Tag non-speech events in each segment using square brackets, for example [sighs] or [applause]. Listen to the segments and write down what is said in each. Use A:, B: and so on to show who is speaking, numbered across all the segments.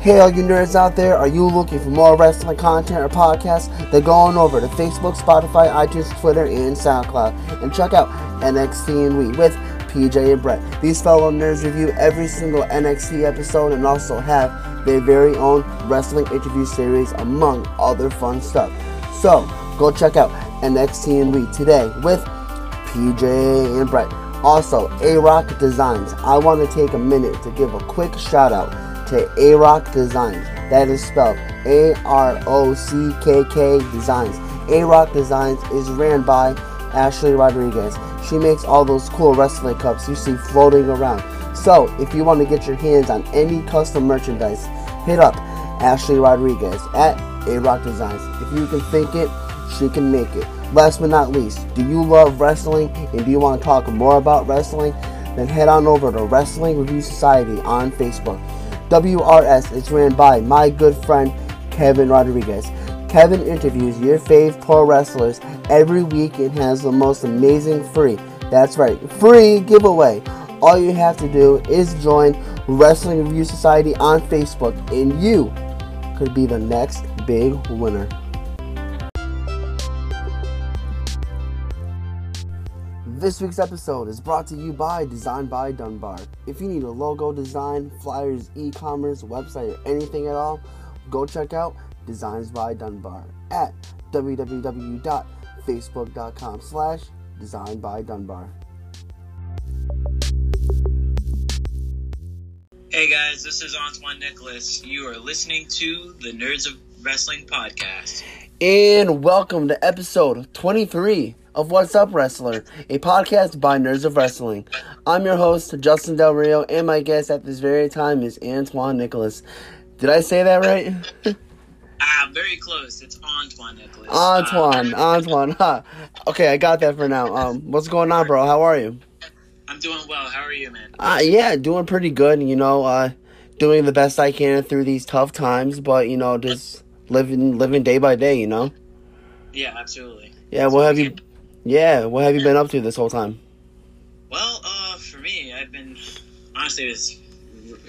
A: Hey, all you nerds out there, are you looking for more wrestling content or podcasts? Then go on over to Facebook, Spotify, iTunes, Twitter, and SoundCloud and check out NXT and We with PJ and Brett. These fellow nerds review every single NXT episode and also have their very own wrestling interview series, among other fun stuff. So, go check out NXT and We today with PJ and Brett. Also, A Rock Designs. I want to take a minute to give a quick shout out to A Rock Designs. That is spelled A R O C K K Designs. A Rock Designs is ran by Ashley Rodriguez. She makes all those cool wrestling cups you see floating around. So, if you want to get your hands on any custom merchandise, hit up Ashley Rodriguez at A Rock Designs. If you can think it, she can make it. Last but not least, do you love wrestling and do you want to talk more about wrestling? Then head on over to Wrestling Review Society on Facebook. WRS is ran by my good friend Kevin Rodriguez. Kevin interviews your fave pro wrestlers every week and has the most amazing free, that's right, free giveaway. All you have to do is join Wrestling Review Society on Facebook and you could be the next big winner. This week's episode is brought to you by Design by Dunbar. If you need a logo design, flyers, e-commerce, website, or anything at all, go check out Designs by Dunbar at www.facebook.com slash design by Dunbar.
B: Hey guys, this is Antoine Nicholas. You are listening to the Nerds of Wrestling podcast.
A: And welcome to episode 23 of What's Up Wrestler, a podcast by Nerds of Wrestling. I'm your host, Justin Del Rio, and my guest at this very time is Antoine Nicholas. Did I say that right? [laughs]
B: Ah, very close. It's Antoine Nicholas.
A: Antoine,
B: Uh,
A: Antoine. Huh. Okay, I got that for now. Um, what's going on, bro? How are you?
B: I'm doing well. How are you, man?
A: Uh, yeah, doing pretty good. You know, uh, doing the best I can through these tough times, but you know, just living, living day by day. You know.
B: Yeah, absolutely.
A: Yeah. What have you? Yeah. What have you been up to this whole time?
B: Well, uh, for me, I've been honestly, it's,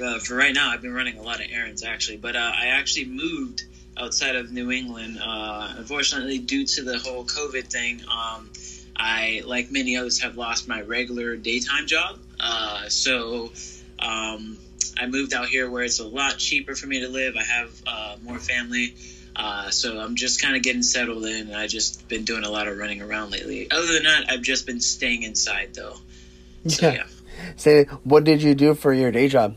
B: uh, for right now, I've been running a lot of errands actually. But uh, I actually moved outside of New England. Uh, unfortunately, due to the whole COVID thing, um, I, like many others, have lost my regular daytime job. Uh, so um, I moved out here where it's a lot cheaper for me to live. I have uh, more family. Uh, so I'm just kind of getting settled in. I just been doing a lot of running around lately. Other than that, I've just been staying inside though. So yeah,
A: Say, what did you do for your day job?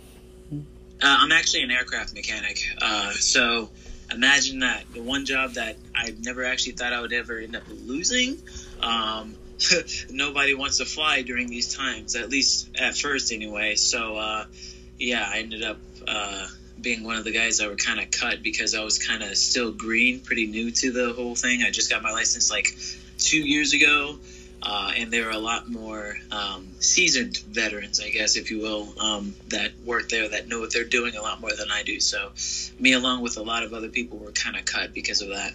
B: uh, I'm actually an aircraft mechanic. Uh, so imagine that the one job that I never actually thought I would ever end up losing. Um, [laughs] nobody wants to fly during these times, at least at first anyway. So uh, yeah, I ended up uh, being one of the guys that were kind of cut because I was kind of still green, pretty new to the whole thing. I just got my license like two years ago. Uh, and there are a lot more um, seasoned veterans, I guess, if you will, um, that work there that know what they're doing a lot more than I do. So, me, along with a lot of other people, were kind of cut because of that.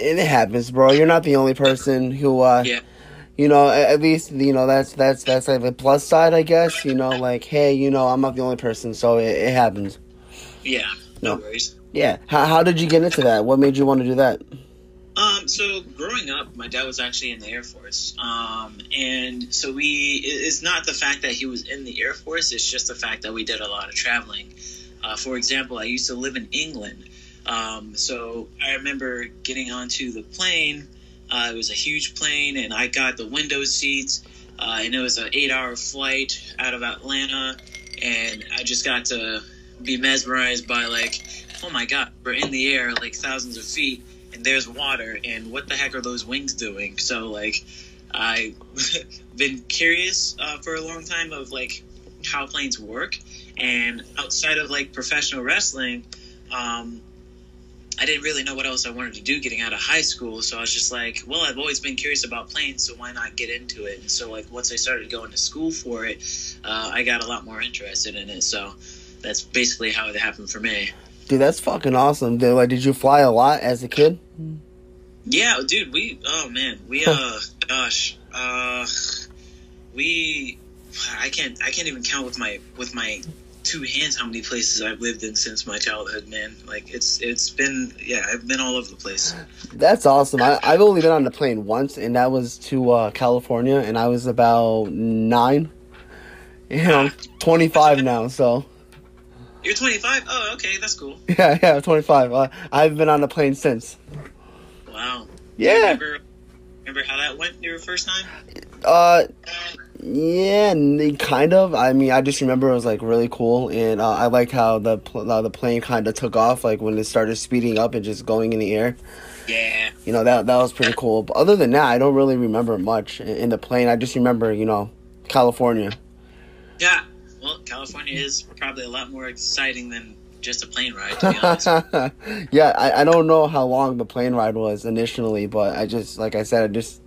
A: And it happens, bro. You're not the only person who, uh,
B: Yeah.
A: You know, at least you know that's that's that's like the plus side, I guess. You know, like hey, you know, I'm not the only person, so it, it happens.
B: Yeah, no,
A: No.
B: worries.
A: Yeah. How how did you get into that? What made you want to do that?
B: Um, so growing up, my dad was actually in the Air Force. Um, and so we, it's not the fact that he was in the Air Force, it's just the fact that we did a lot of traveling. Uh, for example, I used to live in England. Um, so I remember getting onto the plane. Uh, it was a huge plane, and I got the window seats. Uh, and it was an eight-hour flight out of Atlanta, and I just got to be mesmerized by like, oh my god, we're in the air like thousands of feet, and there's water, and what the heck are those wings doing? So like, I've [laughs] been curious uh, for a long time of like how planes work, and outside of like professional wrestling, um, I didn't really know what else I wanted to do getting out of high school. So I was just like, well, I've always been curious about planes, so why not get into it? And so like once I started going to school for it, uh, I got a lot more interested in it. So that's basically how it happened for me.
A: Dude, that's fucking awesome. Dude, like, did you fly a lot as a kid?
B: Yeah, dude, we oh man, we uh gosh, uh we I can't I can't even count with my with my two hands how many places I've lived in since my childhood, man. Like it's it's been yeah, I've been all over the place.
A: That's awesome. I, I've only been on the plane once, and that was to uh, California, and I was about nine. You know, I'm 25 now, so
B: You're 25. Oh, okay, that's cool. [laughs]
A: yeah, yeah, 25. Uh, I've been on the plane since.
B: Wow.
A: Yeah.
B: Remember, remember how that went your first time?
A: Uh, yeah, kind of. I mean, I just remember it was like really cool, and uh, I like how the pl- uh, the plane kind of took off, like when it started speeding up and just going in the air.
B: Yeah.
A: You know that that was pretty cool. But other than that, I don't really remember much in, in the plane. I just remember, you know, California.
B: Yeah. Well, California is probably a lot more exciting than just a plane ride, to be honest. [laughs]
A: yeah, I, I don't know how long the plane ride was initially, but I just like I said, I just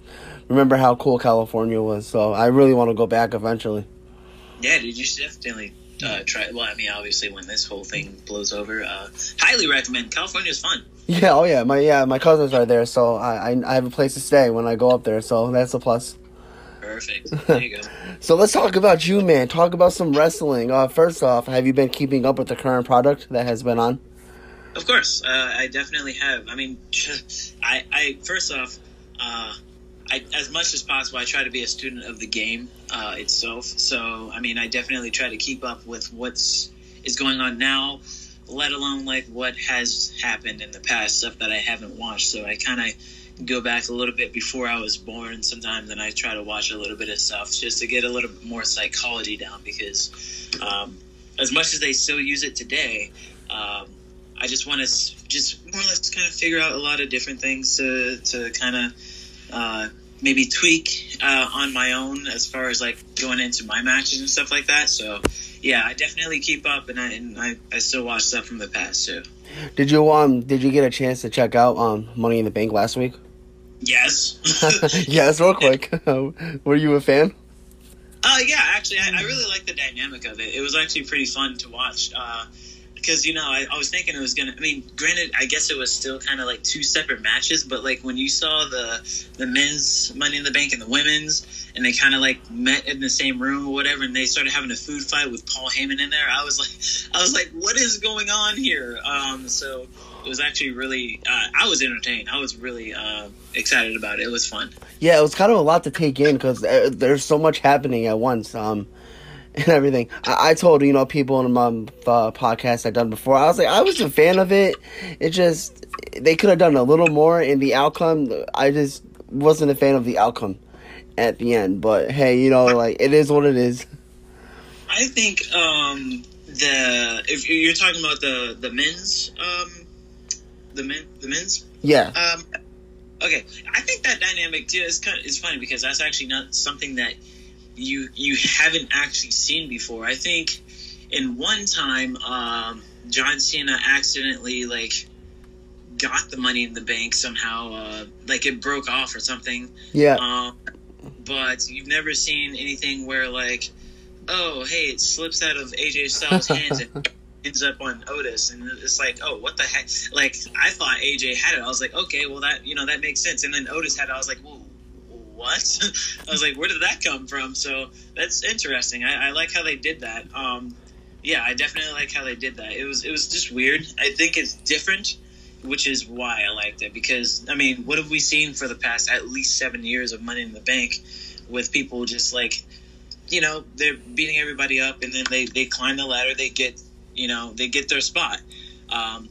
A: remember how cool California was. So I really want to go back eventually.
B: yeah, dude, you should definitely uh, try. Well, I mean, obviously, when this whole thing blows over, uh, highly recommend. California is fun. [laughs]
A: Yeah, oh yeah, my yeah, my cousins are there, so I, I I have a place to stay when I go up there, so that's a plus.
B: Perfect. [laughs] There you go.
A: So let's talk about you, man. Talk about some wrestling. Uh, first off, have you been keeping up with the current product that has been on?
B: Of course, uh, I definitely have. I mean, [laughs] I, I first off, uh, I, as much as possible, I try to be a student of the game uh, itself. So, I mean, I definitely try to keep up with what's is going on now, let alone like what has happened in the past, stuff that I haven't watched. So, I kind of go back a little bit before I was born. Sometimes, and I try to watch a little bit of stuff just to get a little more psychology down because, um, as much as they still use it today. Um, I just want to just more or less kind of figure out a lot of different things to to kind of uh, maybe tweak uh, on my own as far as like going into my matches and stuff like that. So yeah, I definitely keep up, and I and I, I still watch stuff from the past too.
A: Did you um did you get a chance to check out um Money in the Bank last week? [laughs]
B: Yes. [laughs]
A: yes, real quick. [laughs] Were you a fan?
B: Uh, yeah, actually, I, I really like the dynamic of it. It was actually pretty fun to watch. Uh, because you know, I, I was thinking it was gonna. I mean, granted, I guess it was still kind of like two separate matches, but like when you saw the the men's Money in the Bank and the women's, and they kind of like met in the same room or whatever, and they started having a food fight with Paul Heyman in there. I was like, [laughs] I was like, what is going on here? Um, so it was actually really. Uh, I was entertained. I was really uh, excited about it. It was fun.
A: Yeah, it was kind of a lot to take in because there's so much happening at once. Um, and everything. I, I told you know people in my uh, podcast I've done before. I was like, I was a fan of it. It just they could have done a little more in the outcome. I just wasn't a fan of the outcome at the end. But hey, you know, like it is what it is.
B: I think um, the if you're talking about the the men's um, the men the men's
A: Yeah.
B: um, okay, I think that dynamic too is kind of is funny because that's actually not something that you you haven't actually seen before. I think in one time, um, John Cena accidentally like got the money in the bank somehow, uh, like it broke off or something.
A: Yeah.
B: Um, but you've never seen anything where like, oh hey, it slips out of AJ Styles' [laughs] hands and ends up on Otis, and it's like, oh, what the heck? Like I thought AJ had it. I was like, okay, well that you know that makes sense. And then Otis had it. I was like, whoa. What? [laughs] I was like, where did that come from? So that's interesting. I, I like how they did that. Um, yeah, I definitely like how they did that. It was it was just weird. I think it's different, which is why I liked it. Because I mean, what have we seen for the past at least seven years of Money in the Bank, with people just like, you know, they're beating everybody up, and then they they climb the ladder, they get, you know, they get their spot. Um,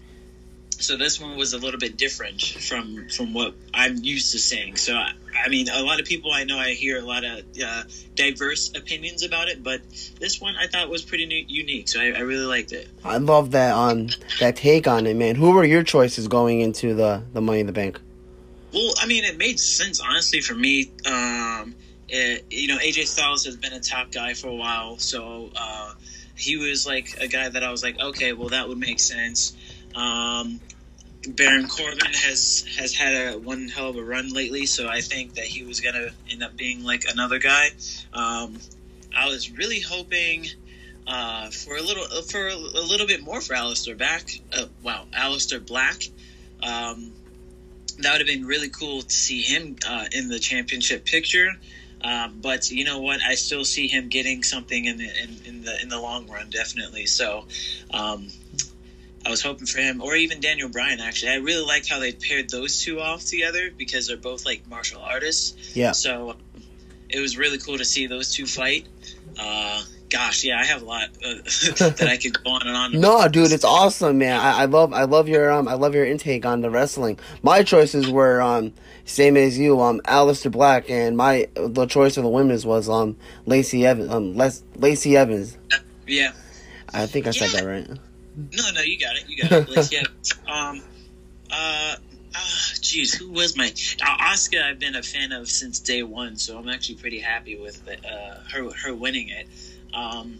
B: so this one was a little bit different from from what I'm used to seeing. So I, I mean, a lot of people I know I hear a lot of uh, diverse opinions about it, but this one I thought was pretty new, unique. So I, I really liked it.
A: I love that um that take on it, man. Who were your choices going into the the Money in the Bank?
B: Well, I mean, it made sense honestly for me. Um, it, you know, AJ Styles has been a top guy for a while, so uh, he was like a guy that I was like, okay, well that would make sense. Um, Baron Corbin has has had a one hell of a run lately, so I think that he was gonna end up being like another guy. Um, I was really hoping uh, for a little for a little bit more for Alistair Back. Uh, wow, Aleister Black. Um, that would have been really cool to see him uh, in the championship picture. Um, but you know what? I still see him getting something in the in, in the in the long run, definitely. So, um, I was hoping for him, or even Daniel Bryan. Actually, I really like how they paired those two off together because they're both like martial artists.
A: Yeah.
B: So it was really cool to see those two fight. Uh, gosh, yeah, I have a lot uh, [laughs] that I could go on and on. [laughs]
A: No, dude, it's awesome, man. I, I love, I love your, um, I love your intake on the wrestling. My choices were, um, same as you, um, Aleister Black, and my the choice of the women's was, um, Lacey Evans, um, Les, Lacey Evans.
B: Yeah.
A: I think I said
B: Yeah.
A: that right.
B: No, no, you got it. You got it. Like, yeah. [laughs] Um. Uh. ah, Jeez, who was my uh, Asuka? I've been a fan of since day one, so I'm actually pretty happy with the, uh, her her winning it. Um,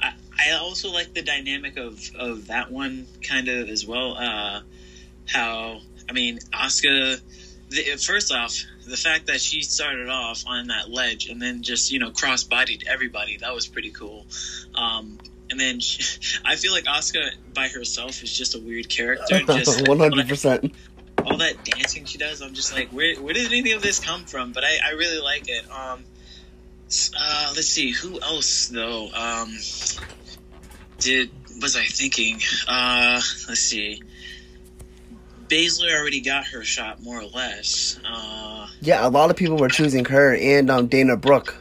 B: I, I also like the dynamic of of that one kind of as well. Uh, how I mean, Asuka. The, first off, the fact that she started off on that ledge and then just you know cross bodied everybody that was pretty cool. Um, and then she, [laughs] I feel like Asuka by herself is just a weird character. [laughs]
A: One hundred percent.
B: all that dancing she does, I'm just like, where where did any of this come from? But I, I really like it. Um, uh, let's see, who else though? Um, did was I thinking? Uh, let's see. Baszler already got her shot, more or less. Uh,
A: Yeah, a lot of people were choosing her and um Dana Brooke.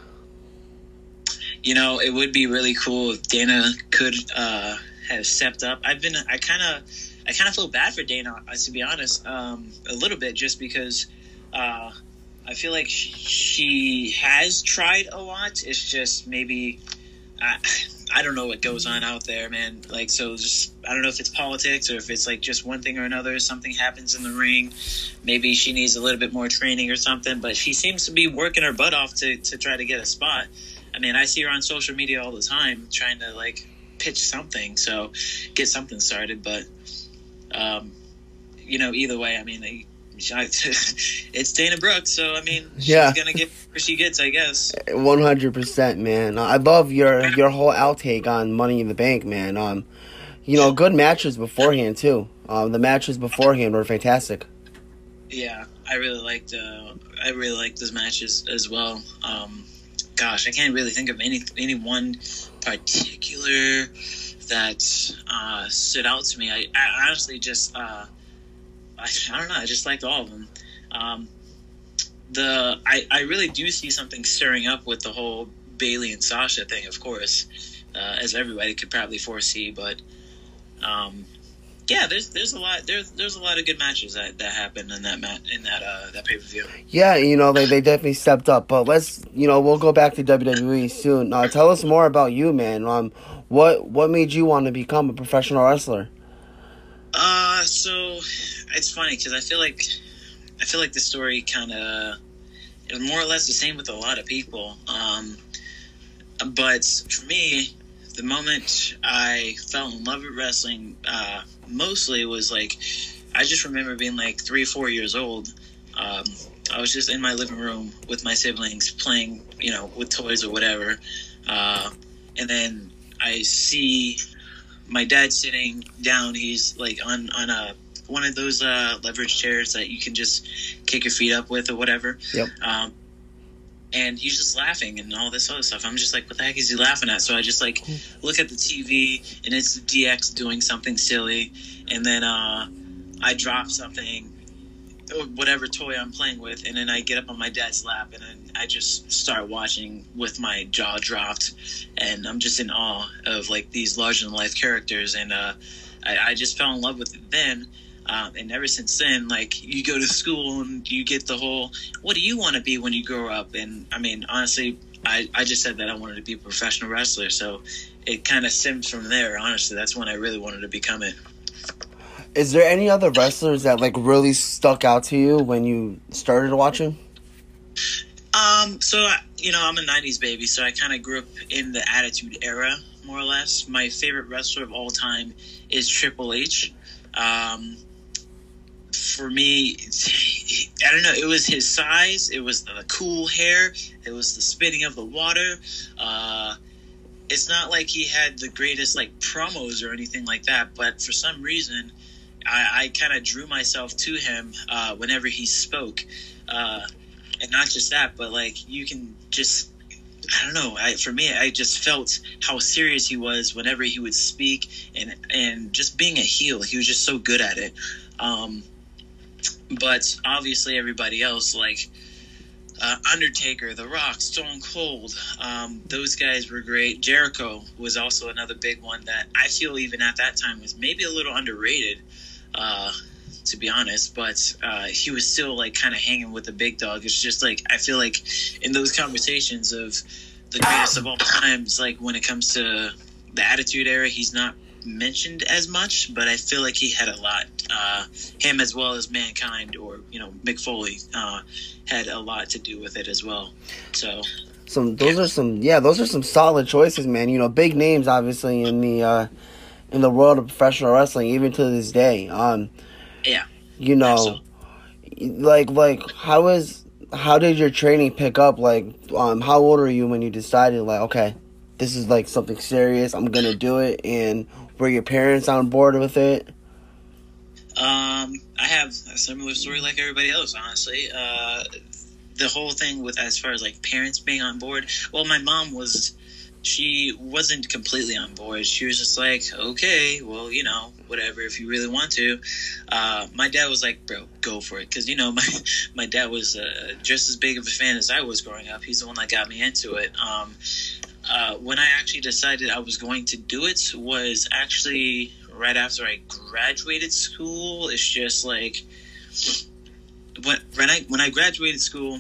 B: You know, it would be really cool if Dana could uh, have stepped up. I've been, I kind of, I kind of feel bad for Dana, uh, to be honest, um, a little bit, just because uh, I feel like she, she has tried a lot. It's just maybe, I, I don't know what goes on out there, man. Like, so just, I don't know if it's politics or if it's like just one thing or another. Something happens in the ring. Maybe she needs a little bit more training or something. But she seems to be working her butt off to to try to get a spot. I mean, I see her on social media all the time trying to like pitch something, so get something started. But, um, you know, either way, I mean, I, [laughs] it's Dana Brooks, so I mean, she's
A: Yeah.
B: gonna get where she gets, I guess.
A: One hundred percent, man. I love your your whole outtake on Money in the Bank, man. Um, you know, good matches beforehand too. Um, the matches beforehand were fantastic.
B: Yeah, I really liked. Uh, I really liked those matches as well. Um, gosh, I can't really think of any any one particular that uh, stood out to me. I, I honestly just, uh, I, I don't know. I just liked all of them. Um, the I, I really do see something stirring up with the whole Bayley and Sasha thing, of course, uh, as everybody could probably foresee. But um, yeah, there's there's a lot there's there's a lot of good matches that, that happened in that mat in that uh, that pay per view.
A: Yeah, you know they, they definitely stepped up. But let's you know we'll go back to WWE soon. Uh, tell us more about you, man. Um, what what made you want to become a professional wrestler?
B: Uh, so it's funny because I feel like I feel like the story kind of is more or less the same with a lot of people. Um, but for me, the moment I fell in love with wrestling, uh, mostly was like I just remember being like three or four years old. Um, I was just in my living room with my siblings playing, you know, with toys or whatever. Uh, and then I see my dad sitting down. He's like on on a one of those uh, leverage chairs that you can just kick your feet up with or whatever.
A: Yep.
B: Um, and he's just laughing and all this other stuff. I'm just like, what the heck is he laughing at? So I just like look at the TV and it's DX doing something silly, and then uh, I drop something, whatever toy I'm playing with, and then I get up on my dad's lap and then I just start watching with my jaw dropped, and I'm just in awe of like these larger than life characters, and uh, I, I just fell in love with it then. Um, and ever since then, like you go to school and you get the whole, what do you want to be when you grow up? And I mean, honestly, I, I just said that I wanted to be a professional wrestler. So it kind of stems from there. Honestly, that's when I really wanted to become it.
A: Is there any other wrestlers that like really stuck out to you when you started watching?
B: Um, so I- you know, I'm a '90s baby, so I kind of grew up in the Attitude Era, more or less. My favorite wrestler of all time is Triple H. Um, for me, I don't know. It was his size. It was the cool hair. It was the spitting of the water. Uh, it's not like he had the greatest like promos or anything like that, but for some reason, I, I kind of drew myself to him uh, whenever he spoke. Uh, and not just that, but like you can just I don't know. I, for me, I just felt how serious he was whenever he would speak, and and just being a heel, he was just so good at it. Um, but obviously, everybody else, like uh, Undertaker, The Rock, Stone Cold, um, those guys were great. Jericho was also another big one that I feel even at that time was maybe a little underrated. Uh, to be honest, but uh, he was still like kind of hanging with the big dog. It's just like I feel like in those conversations of the greatest of all times, like when it comes to the Attitude Era, he's not mentioned as much, but I feel like he had a lot. Uh, him as well as Mankind or you know Mick Foley uh, had a lot to do with it as well. So.
A: Some those yeah. are some yeah those are some solid choices man you know big names obviously in the uh, in the world of professional wrestling even to this day um
B: yeah.
A: You know, Absolutely. like like how is how did your training pick up? Like, um, how old are you when you decided like, okay, this is like something serious. I'm gonna do it, and were your parents on board with it?
B: Um, I have a similar story like everybody else. Honestly, uh, the whole thing with as far as like parents being on board. Well, my mom was she wasn't completely on board. She was just like, okay, well, you know, whatever, if you really want to. Uh, my dad was like, bro, go for it. Because, you know, [laughs] my, my dad was uh, just as big of a fan as I was growing up. He's the one that got me into it. Um, uh, when I actually decided I was going to do it was actually right after I graduated school. It's just like, when, when I, when I graduated school,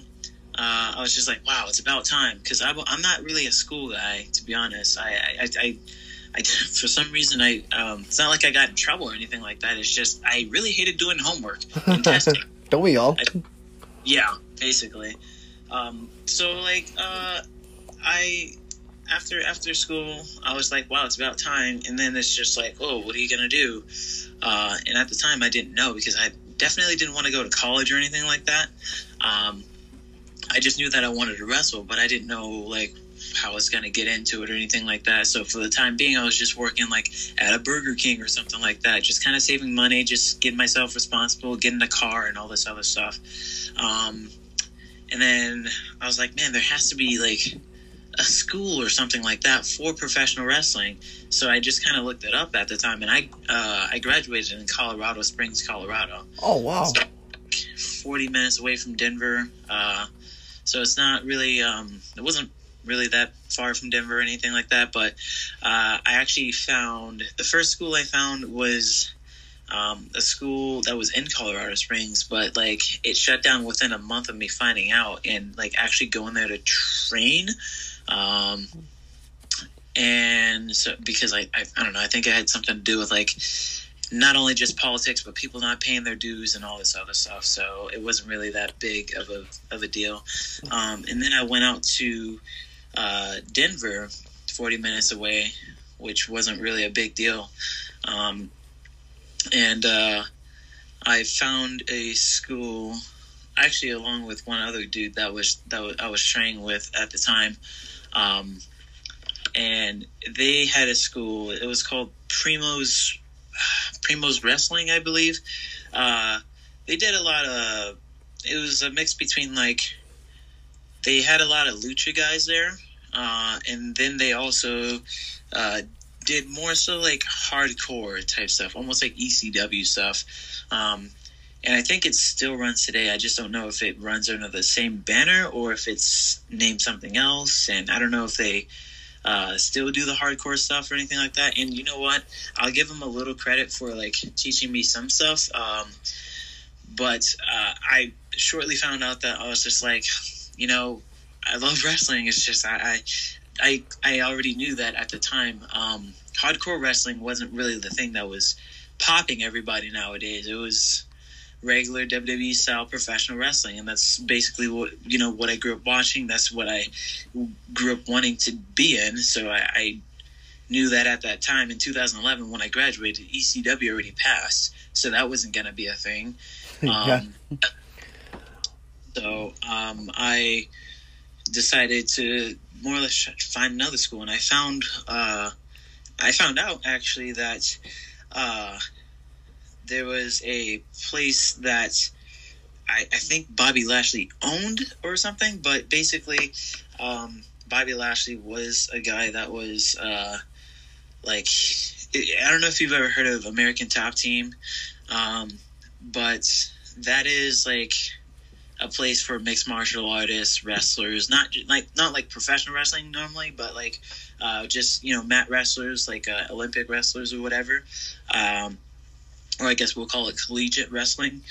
B: uh, I was just like, wow, it's about time because I'm not really a school guy, to be honest. I, I, I, I [laughs] for some reason, I um, it's not like I got in trouble or anything like that. It's just I really hated doing homework [laughs] and testing.
A: Don't we all?
B: I, yeah, basically. Um, so like, uh, I after after school, I was like, wow, it's about time. And then it's just like, oh, what are you gonna do? Uh, and at the time, I didn't know because I definitely didn't want to go to college or anything like that. Um, I just knew that I wanted to wrestle, but I didn't know like how I was gonna get into it or anything like that. So for the time being, I was just working like at a Burger King or something like that, just kind of saving money, just getting myself responsible, getting a car and all this other stuff. Um, and then I was like, man, there has to be like a school or something like that for professional wrestling. So I just kind of looked it up at the time, and I uh, I graduated in Colorado Springs, Colorado.
A: Oh wow! So,
B: Forty minutes away from Denver. Uh, so it's not really um, it wasn't really that far from Denver or anything like that. But uh, I actually found the first school I found was um, a school that was in Colorado Springs, but like it shut down within a month of me finding out and like actually going there to train. Um, and so because I, I, I don't know, I think it had something to do with like not only just politics, but people not paying their dues and all this other stuff. So it wasn't really that big of a of a deal. Um, and then I went out to uh, Denver, forty minutes away, which wasn't really a big deal. Um, and uh, I found a school, actually, along with one other dude that was that I was training with at the time. Um, and they had a school. It was called Primo's [sighs] Primo's Wrestling, I believe. Uh, they did a lot of. It was a mix between like they had a lot of lucha guys there, uh, and then they also uh, did more so like hardcore type stuff, almost like ECW stuff. Um, and I think it still runs today. I just don't know if it runs under the same banner or if it's named something else. And I don't know if they uh, still do the hardcore stuff or anything like that. And you know what? I'll give them a little credit for like teaching me some stuff. Um, but uh, I shortly found out that I was just like, you know, I love wrestling. It's just I I I already knew that at the time. Um, hardcore wrestling wasn't really the thing that was popping everybody nowadays. It was regular WWE style professional wrestling, and that's basically what you know what I grew up watching. That's what I grew up wanting to be in. So I, I knew that at that time in 2011 when I graduated, ECW already passed, so that wasn't going to be a thing. [laughs] Um, so um, I decided to more or less find another school, and I found uh, I found out actually that uh, there was a place that I, I think Bobby Lashley owned or something, but basically, um, Bobby Lashley was a guy that was uh, like I don't know if you've ever heard of American Top Team, um, but that is like a place for mixed martial artists, wrestlers, not like not like professional wrestling normally, but like uh, just you know mat wrestlers, like uh, Olympic wrestlers or whatever, um, or I guess we'll call it collegiate wrestling.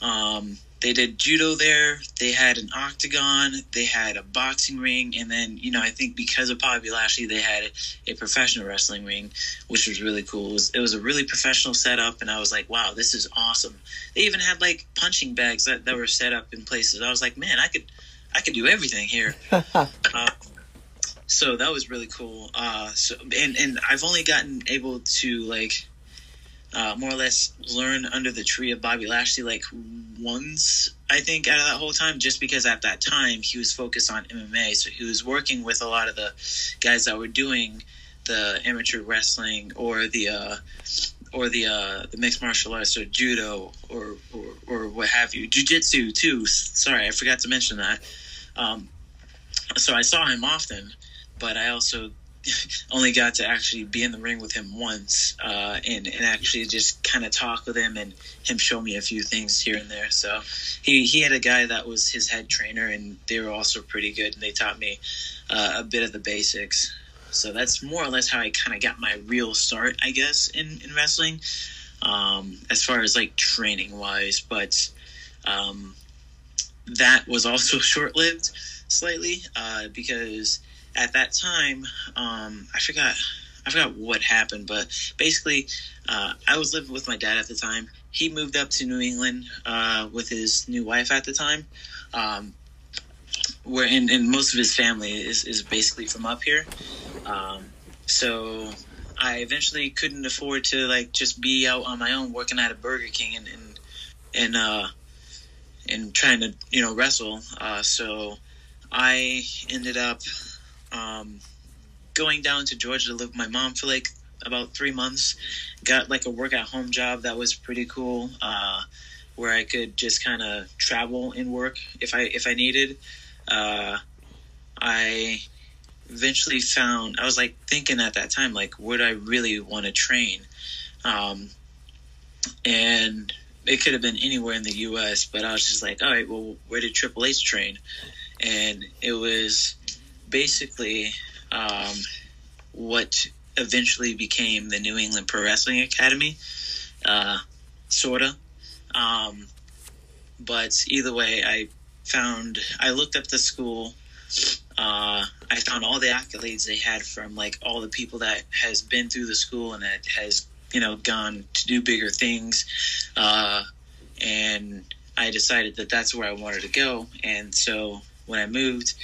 B: Um, they did judo there. They had an octagon. They had a boxing ring, and then you know I think because of Bobby Lashley, they had a, a professional wrestling ring, which was really cool. It was, it was, a really professional setup, and I was like, wow, this is awesome. They even had like punching bags that, that were set up in places. I was like, man, I could I could do everything here. [laughs] uh, so that was really cool. Uh, so and and I've only gotten able to like uh, more or less learn under the tree of Bobby Lashley like once, I think, out of that whole time, just because at that time he was focused on MMA. So he was working with a lot of the guys that were doing the amateur wrestling or the uh, or the uh, the mixed martial arts or judo or or, or what have you, jujitsu too. Sorry, I forgot to mention that. Um, so I saw him often, but I also [laughs] only got to actually be in the ring with him once uh, and, and actually just kind of talk with him and him show me a few things here and there. So he, he had a guy that was his head trainer and they were also pretty good and they taught me uh, a bit of the basics. So that's more or less how I kind of got my real start, I guess, in, in wrestling um, as far as like training wise. But um, that was also [laughs] short lived slightly uh, because at that time, um, I forgot I forgot what happened, but basically, uh, I was living with my dad at the time. He moved up to New England uh, with his new wife at the time, um, where and, and, most of his family is, is basically from up here. Um, so I eventually couldn't afford to like just be out on my own working at a Burger King and and and, uh, and trying to you know wrestle. Uh, so I ended up um, going down to Georgia to live with my mom for like about three months. Got like a work at home job that was pretty cool, uh, where I could just kind of travel and work if I if I needed. Uh, I eventually found I was like thinking at that time like would I really want to train, um, and it could have been anywhere in the U.S. But I was just like, all right, well, where did Triple H train? And it was basically um, what eventually became the New England Pro Wrestling Academy, uh, sorta. Um, but either way, I found I looked up the school. Uh, I found all the accolades they had from like all the people that has been through the school and that has you know gone to do bigger things, uh, and I decided that that's where I wanted to go. And so when I moved,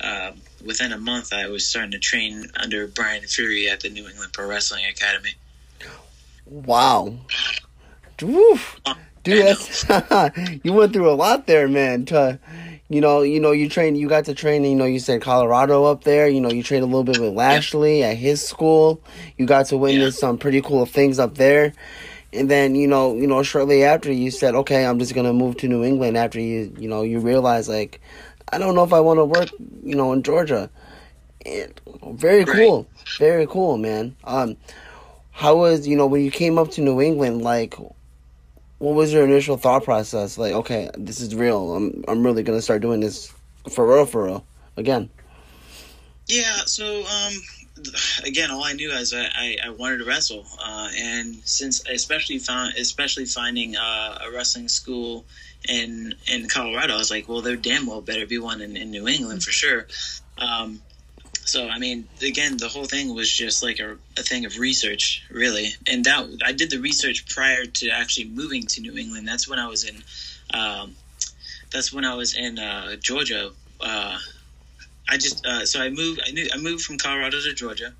B: uh, within a month, I was starting to train under Brian Fury at the New England Pro Wrestling Academy.
A: Wow. Woof. Dude, that's, [laughs] you went through a lot there, man. To, you know, you know, you trained, you got to train, you know, you said Colorado up there. You know, you trained a little bit with Lashley at his school. You got to witness yeah. some pretty cool things up there. And then, you know, you know, shortly after you said, okay, I'm just gonna move to New England. After you, you know, you realize like, I don't know if I want to work, you know, in Georgia. And very cool, very cool, man. Um, how was you know when you came up to New England? Like, what was your initial thought process? Like, okay, this is real. I'm I'm really gonna start doing this for real, for real again.
B: Yeah. So, um, again, all I knew is I, I, I wanted to wrestle, uh, and since especially found especially finding uh, a wrestling school in in Colorado, I was like, well, there damn well better be one in, in New England for sure. Um, so I mean, again, the whole thing was just like a, a thing of research, really. And that I did the research prior to actually moving to New England. That's when I was in. Um, that's when I was in uh, Georgia. Uh, I just uh, so I moved. I, knew, I moved from Colorado to Georgia.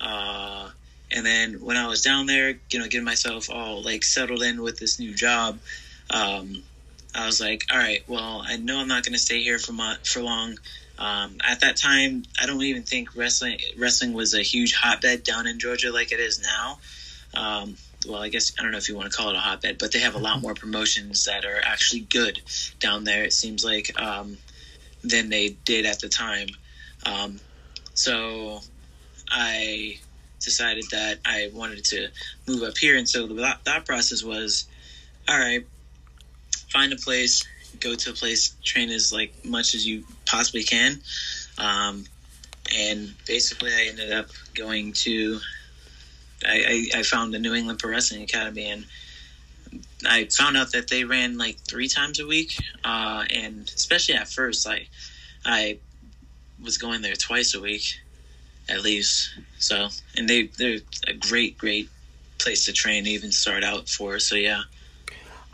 B: Uh, and then when I was down there, you know, getting myself all like settled in with this new job, um, I was like, all right, well, I know I'm not going to stay here for my, for long. Um, at that time, I don't even think wrestling wrestling was a huge hotbed down in Georgia like it is now. Um, well, I guess I don't know if you want to call it a hotbed, but they have a lot more promotions that are actually good down there. It seems like um, than they did at the time. Um, so I decided that I wanted to move up here, and so the thought process was, all right, find a place, go to a place, train as like much as you possibly can. Um, and basically, I ended up going to. I, I, I found the New England Pro Wrestling Academy, and I found out that they ran like three times a week. Uh, and especially at first, I I was going there twice a week, at least. So, and they they're a great great place to train, even start out for. So yeah.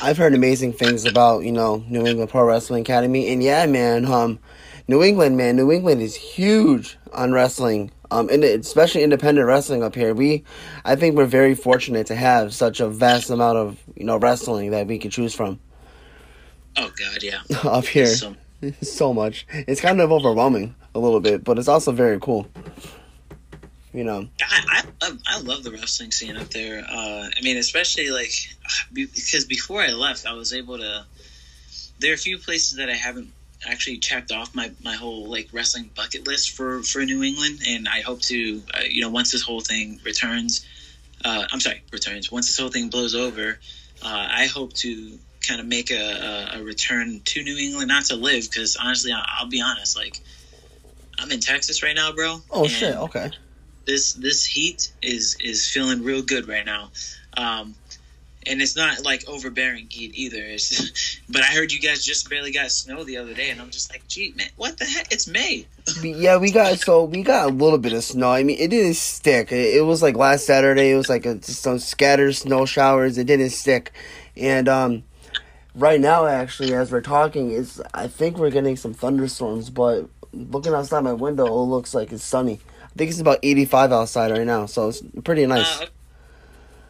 A: I've heard amazing things about you know New England Pro Wrestling Academy, and yeah, man, um, New England, man, New England is huge on wrestling, um, and especially independent wrestling up here. We, I think, we're very fortunate to have such a vast amount of you know wrestling that we can choose from.
B: Oh God, yeah, [laughs]
A: up here, so, [laughs] so much. It's kind of overwhelming a little bit, but it's also very cool you know.
B: I, I love, I love the wrestling scene up there. Uh, I mean, especially like because before I left, I was able to. There are a few places that I haven't actually checked off my, my whole like wrestling bucket list for for New England, and I hope to uh, you know once this whole thing returns. Uh, I'm sorry, returns. Once this whole thing blows over, uh, I hope to kind of make a, a, a, return to New England, not to live, because honestly, I'll, I'll, be honest, like I'm in Texas right now, bro.
A: Oh shit! Okay
B: this this heat is is feeling real good right now. Um, and it's not like overbearing heat either. It's, [laughs] but I heard you guys just barely got snow the other day, and I'm just like, gee, man, what the heck? It's May.
A: yeah, we got so we got a little bit of snow. I mean, it didn't stick. It, it was like last Saturday. It was like a, some scattered snow showers. It didn't stick, and um, right now, actually, as we're talking, is I think we're getting some thunderstorms. But looking outside my window, it looks like it's sunny think it's about 85 outside right now, so it's pretty nice. Uh,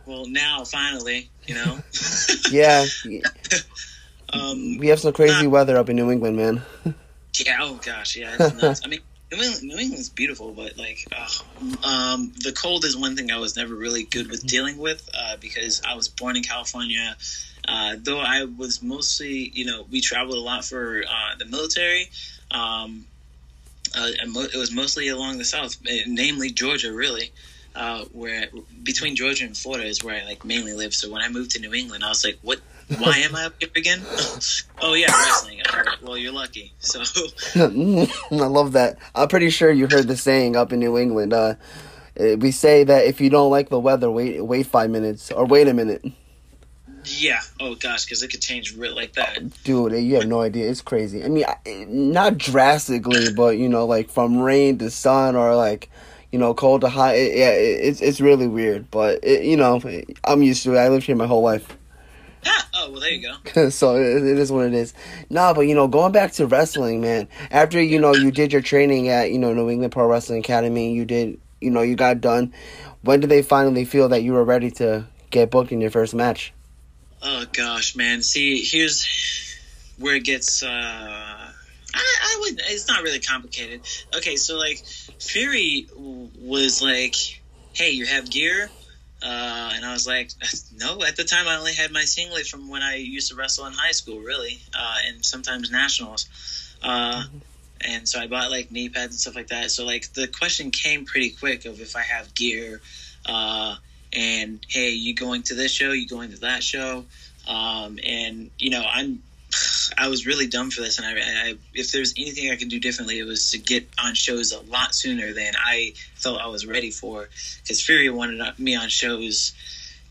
B: well, now finally, you know. [laughs]
A: yeah. [laughs] um, we have some crazy not, weather up in New England, man. [laughs]
B: yeah. Oh gosh. Yeah. I mean, New, England, New England's beautiful, but like, uh, um, the cold is one thing I was never really good with dealing with uh, because I was born in California. Uh, though I was mostly, you know, we traveled a lot for uh, the military. Um, uh, it was mostly along the south, eh, namely Georgia, really. Uh, where between Georgia and Florida is where I like mainly live. So when I moved to New England, I was like, "What? Why am I up here again?" [laughs] oh yeah, wrestling. well, you're lucky. So [laughs]
A: I love that. I'm pretty sure you heard the saying up in New England. Uh, eh, we say that if you don't like the weather, wait wait five minutes or wait a minute.
B: Yeah. Oh gosh, because it could change real like that.
A: Dude, you have no idea. It's crazy. I mean, not drastically, but you know, like from rain to sun or like, you know, cold to hot. It, yeah, it, it's it's really weird. But it, you know, I'm used to it. I lived here my whole life. [laughs]
B: Ah, oh well, there you go.
A: so it, it is what it is. Nah, but you know, going back to wrestling, man. After you know you did your training at you know New England Pro Wrestling Academy, you did you know you got done. When did they finally feel that you were ready to get booked in your first match?
B: Oh gosh, man. See, here's where it gets. Uh, I, I would. It's not really complicated. Okay, so like Fury was like, "Hey, you have gear," uh, and I was like, [laughs] "No." At the time, I only had my singlet from when I used to wrestle in high school, really, uh, and sometimes nationals. Uh, and so I bought like knee pads and stuff like that. So like the question came pretty quick of if I have gear. And hey, you going to this show? You going to that show? Um, and you know, I'm [sighs] I was really dumb for this, and I, I, if there's anything I could do differently, it was to get on shows a lot sooner than I felt I was ready for. Because Fury wanted me on shows,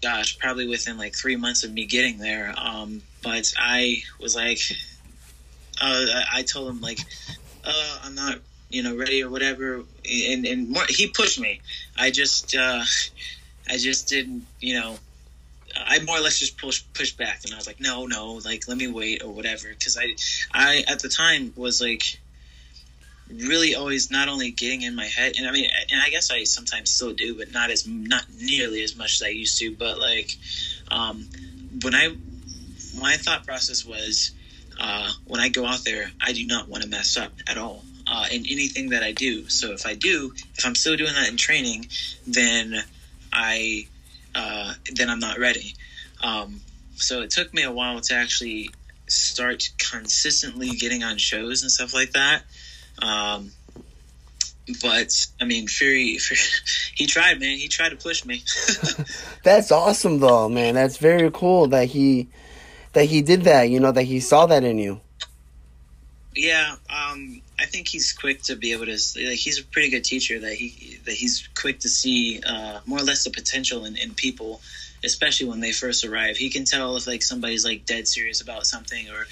B: gosh, probably within like three months of me getting there. Um, but I was like, uh, I told him like, uh, I'm not, you know, ready or whatever, and and more, he pushed me. I just. Uh, I just didn't, you know, I more or less just push push back, and I was like, no, no, like let me wait or whatever, because I, I at the time was like really always not only getting in my head, and I mean, and I guess I sometimes still do, but not as not nearly as much as I used to. But like, um, when I my thought process was uh, when I go out there, I do not want to mess up at all uh, in anything that I do. So if I do, if I'm still doing that in training, then I uh, then I'm not ready. Um, so it took me a while to actually start consistently getting on shows and stuff like that. Um, but I mean, Fury, [laughs] Fury, he tried, man. He tried to push me. [laughs] [laughs]
A: That's awesome, though, man. That's very cool that he that he did that. You know, that he saw that in you.
B: Yeah, um, I think he's quick to be able to. Like, he's a pretty good teacher. That he that he's quick to see uh, more or less the potential in, in people, especially when they first arrive. He can tell if like somebody's like dead serious about something, or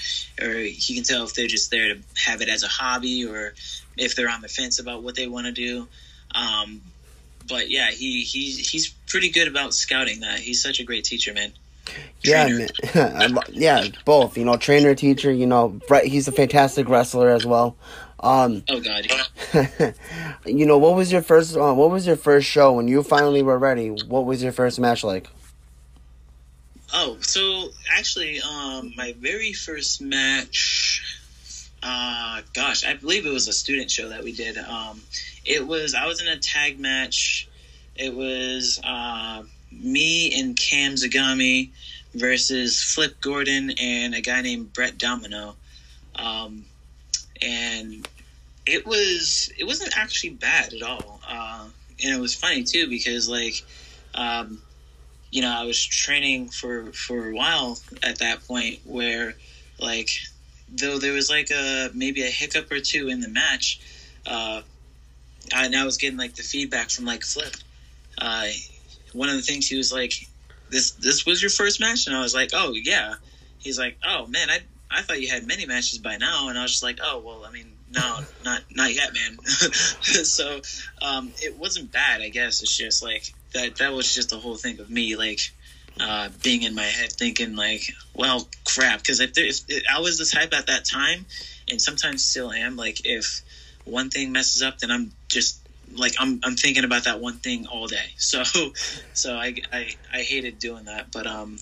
B: or he can tell if they're just there to have it as a hobby, or if they're on the fence about what they want to do. Um, but yeah, he he's he's pretty good about scouting that. He's such a great teacher, man.
A: Yeah, man. [laughs] yeah, both. You know, trainer, teacher. You know, he's a fantastic wrestler as well. Um,
B: oh God. [laughs]
A: you know, what was your first? Uh, what was your first show when you finally were ready? What was your first match like?
B: Oh, so actually, um, my very first match. Uh, gosh, I believe it was a student show that we did. Um, it was I was in a tag match. It was uh, me and Cam Zagami versus Flip Gordon and a guy named Brett Domino. Um, and it was it wasn't actually bad at all. Uh, and it was funny too because like um, you know I was training for for a while at that point where like though there was like a maybe a hiccup or two in the match, uh, and I was getting like the feedback from like Flip. Uh, one of the things he was like, "This this was your first match," and I was like, "Oh yeah." He's like, "Oh man, I I thought you had many matches by now," and I was just like, "Oh well, I mean, no, not not yet, man." [laughs] so um, it wasn't bad, I guess. It's just like that. That was just the whole thing of me like uh, being in my head thinking like, "Well, crap," because if, if, if I was the type at that time, and sometimes still am, like if one thing messes up, then I'm just like I'm I'm thinking about that one thing all day. [laughs] So so I I, I hated doing that, but um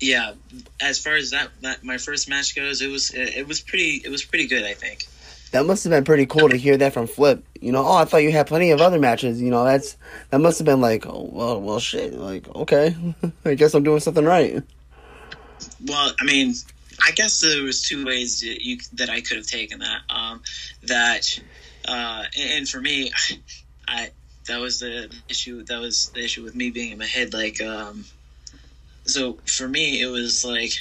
B: yeah, as far as that, that my first match goes, it was it was pretty it was pretty good, I think.
A: That must have been pretty cool to hear that from Flip. You know, oh, I thought you had plenty of other matches. You know, that's that must have been like, oh, well, well, shit. Like, okay, [laughs] I guess I'm doing something right.
B: Well, I mean, I guess there was two ways that you that I could have taken that. Um, that uh, and for me, [sighs] I that was the issue. That was the issue with me being in my head. Like, um, so for me, it was like,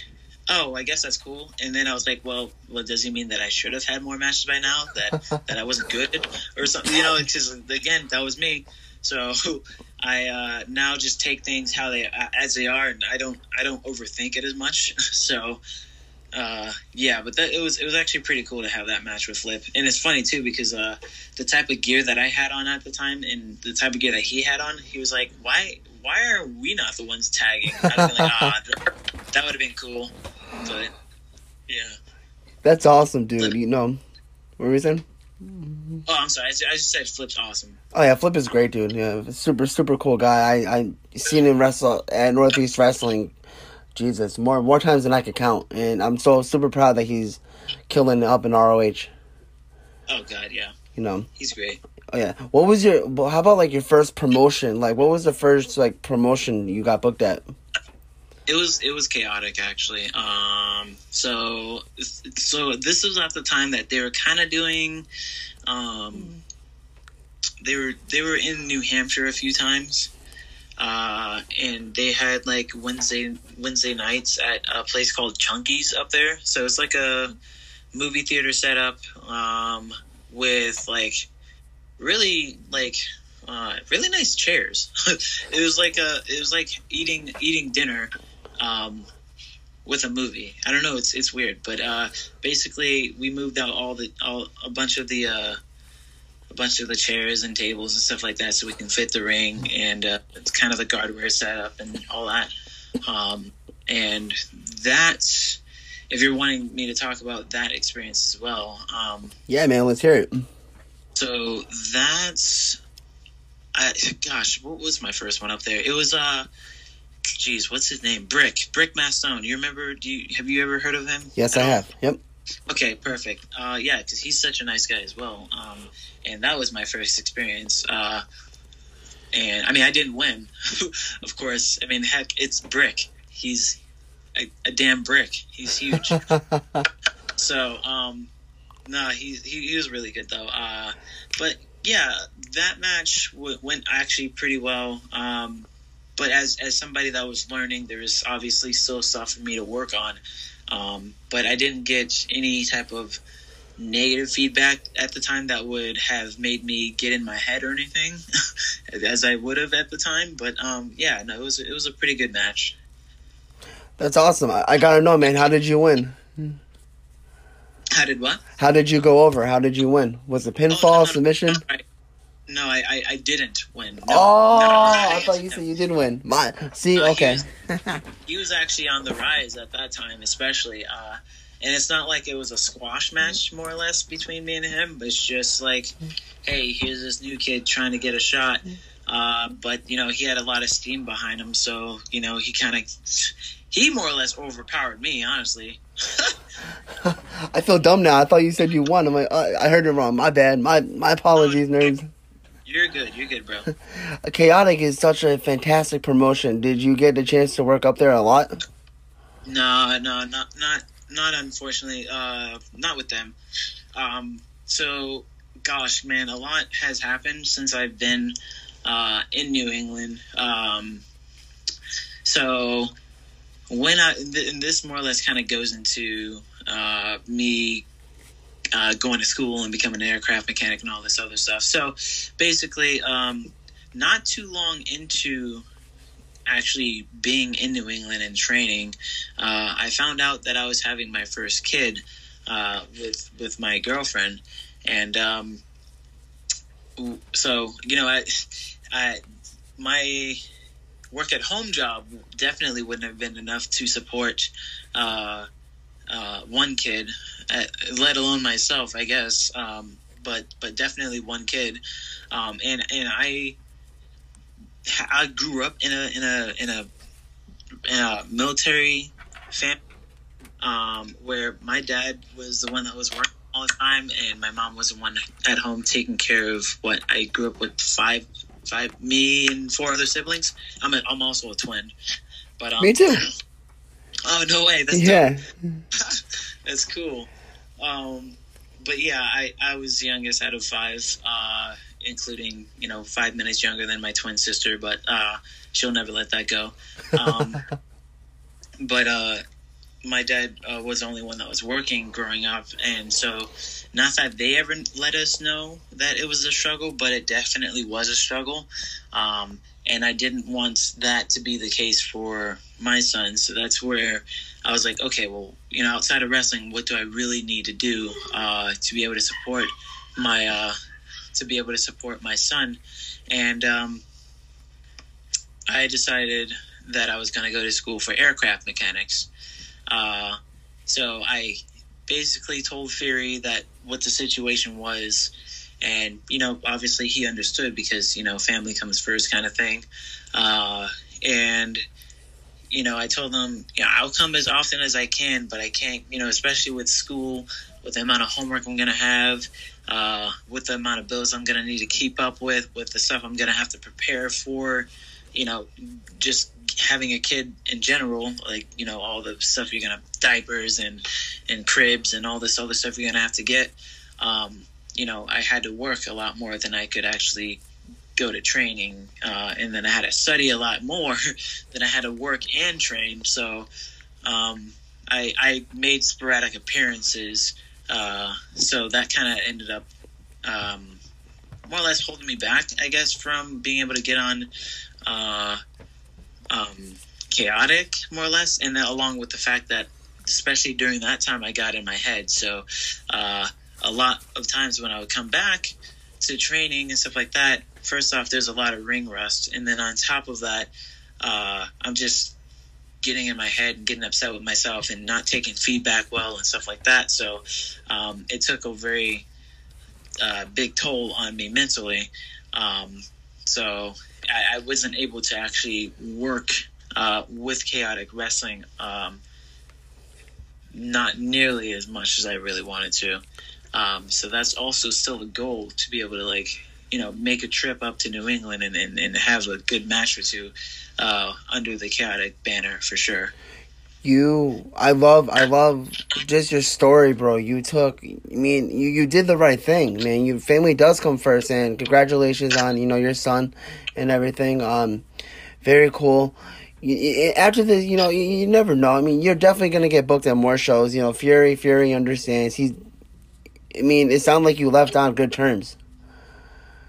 B: oh, I guess that's cool. And then I was like, well, well, does he mean that I should have had more matches by now? That [laughs] that I wasn't good or something? You know, because again, that was me. So [laughs] I uh, now just take things how they uh, as they are, and I don't I don't overthink it as much. [laughs] so uh, yeah, but that, it was it was actually pretty cool to have that match with Flip, and it's funny too because uh, the type of gear that I had on at the time and the type of gear that he had on, he was like, "Why why are we not the ones tagging?" I'd like, ah, that would have been cool, but yeah.
A: That's awesome, dude. You know, what were you saying?
B: Oh, I'm sorry. I just said Flip's awesome.
A: Oh yeah, Flip is great, dude. Yeah, super super cool guy. I I seen him wrestle at Northeast Wrestling Jesus, more more times than I could count, and I'm so super proud that he's killing up in ROH.
B: Oh God, yeah.
A: You know,
B: he's great.
A: Oh yeah. What was your? Well, how about like your first promotion? Like, what was the first like promotion you got booked at?
B: It was it was chaotic actually. Um, so so this was at the time that they were kind of doing. Um, they were they were in New Hampshire a few times uh, and they had like Wednesday Wednesday nights at a place called Chunky's up there. So it's like a movie theater setup um, with like really like uh, really nice chairs. [laughs] it was like a it was like eating eating dinner um, with a movie. I don't know. It's it's weird, but uh, basically we moved out all the all a bunch of the uh, a bunch of the chairs and tables and stuff like that so we can fit the ring and uh, it's kind of the guardrail setup and all that. Um, and that's if you're wanting me to talk about that experience as well. Um,
A: yeah, man, let's hear it.
B: So that's, I, gosh, what was my first one up there? It was uh, geez, what's his name? Brick, Brick Mastone. You remember? Do you have you ever heard of him?
A: Yes, I have. Yep.
B: Okay, perfect. Uh, yeah, because he's such a nice guy as well. Um, and that was my first experience. Uh, and I mean, I didn't win, [laughs] of course. I mean, heck, it's Brick. He's a, a damn brick. He's huge. [laughs] so, um, no, he, he, he was really good though. Uh, but yeah, that match w- went actually pretty well. Um, but as as somebody that was learning, there was obviously still stuff for me to work on. Um, but I didn't get any type of negative feedback at the time that would have made me get in my head or anything, [laughs] as I would have at the time. But um, yeah, no, it was it was a pretty good match.
A: That's awesome. I, I gotta know, man. How did you win?
B: How did what?
A: How did you go over? How did you win? Was it pinfall,
B: Oh, no, no,
A: submission?
B: no, no, I, I, I didn't win. No,
A: oh,
B: no, no, no,
A: I thought you said you did win. My, see,
B: No, he
A: okay.
B: was- he was actually on the rise at that time, especially. Uh, and it's not like it was a squash match, more or less, between me and him. But it's just like, hey, here's this new kid trying to get a shot. Uh, but you know, he had a lot of steam behind him, so you know, he kind of, he more or less overpowered me, honestly. [laughs]
A: I feel dumb now. I thought you said you won. I'm like, uh, I heard it wrong. My bad. My my apologies, nerds.
B: You're good. You're good, bro. [laughs]
A: Chaotic is such a fantastic promotion. Did you get the chance to work up there a lot?
B: No, no, not not not unfortunately. Uh, not with them. Um, so, gosh, man, a lot has happened since I've been uh, in New England. Um, so, when I th- and this more or less kind of goes into uh, me uh, going to school and becoming an aircraft mechanic and all this other stuff. So, basically, um, not too long into actually being in New England and training, uh, I found out that I was having my first kid uh, with with my girlfriend, and um, so you know, I, I my work at home job definitely wouldn't have been enough to support uh, uh, one kid, uh, let alone myself, I guess. Um, but but definitely one kid, um, and and I I grew up in a in a in a in a military family um, where my dad was the one that was working all the time, and my mom was the one at home taking care of what I grew up with five five me and four other siblings. I'm a, I'm also a twin, but um,
A: Me too.
B: Oh no way! That's
A: Yeah. [laughs]
B: that's cool. Um, but yeah, I, I was the youngest out of five, uh, including you know five minutes younger than my twin sister, but uh, she'll never let that go. Um, [laughs] but uh, my dad uh, was the only one that was working growing up, and so not that they ever let us know that it was a struggle, but it definitely was a struggle. Um, and I didn't want that to be the case for my son, so that's where I was like, okay, well, you know, outside of wrestling, what do I really need to do uh, to be able to support my uh, to be able to support my son? And um, I decided that I was going to go to school for aircraft mechanics. Uh, so I basically told Fury that what the situation was, and you know, obviously he understood because you know, family comes first, kind of thing. Uh, and you know, I told them, you know, I'll come as often as I can, but I can't, you know, especially with school, with the amount of homework I'm going to have, uh, with the amount of bills I'm going to need to keep up with, with the stuff I'm going to have to prepare for, you know, just having a kid in general, like, you know, all the stuff you're going to, diapers and, and cribs and all this other stuff you're going to have to get. Um, you know, I had to work a lot more than I could actually go to training, uh, and then I had to study a lot more [laughs] than I had to work and train. So um, I, I made sporadic appearances, uh, so that kind of ended up um, more or less holding me back, I guess, from being able to get on uh, um, chaotic, more or less, and then along with the fact that, especially during that time, I got in my head. So uh, a lot of times when I would come back to training and stuff like that, first off, there's a lot of ring rust, and then on top of that, uh, I'm just getting in my head and getting upset with myself and not taking feedback well and stuff like that. So um, it took a very uh, big toll on me mentally. Um, so I, I wasn't able to actually work uh, with chaotic wrestling, um, not nearly as much as I really wanted to. Um, so that's also still the goal to be able to like you know, make a trip up to New England and, and, and have a good match or two uh, under the chaotic banner for sure.
A: You, I love, I love just your story, bro. You took, I mean, you, you did the right thing, man. Your family does come first, and congratulations on, you know, your son and everything. Um, very cool. After this, you know, you, you never know. I mean, you're definitely gonna get booked at more shows. You know, Fury, Fury understands. He's, I mean, it sounded like you left on good terms.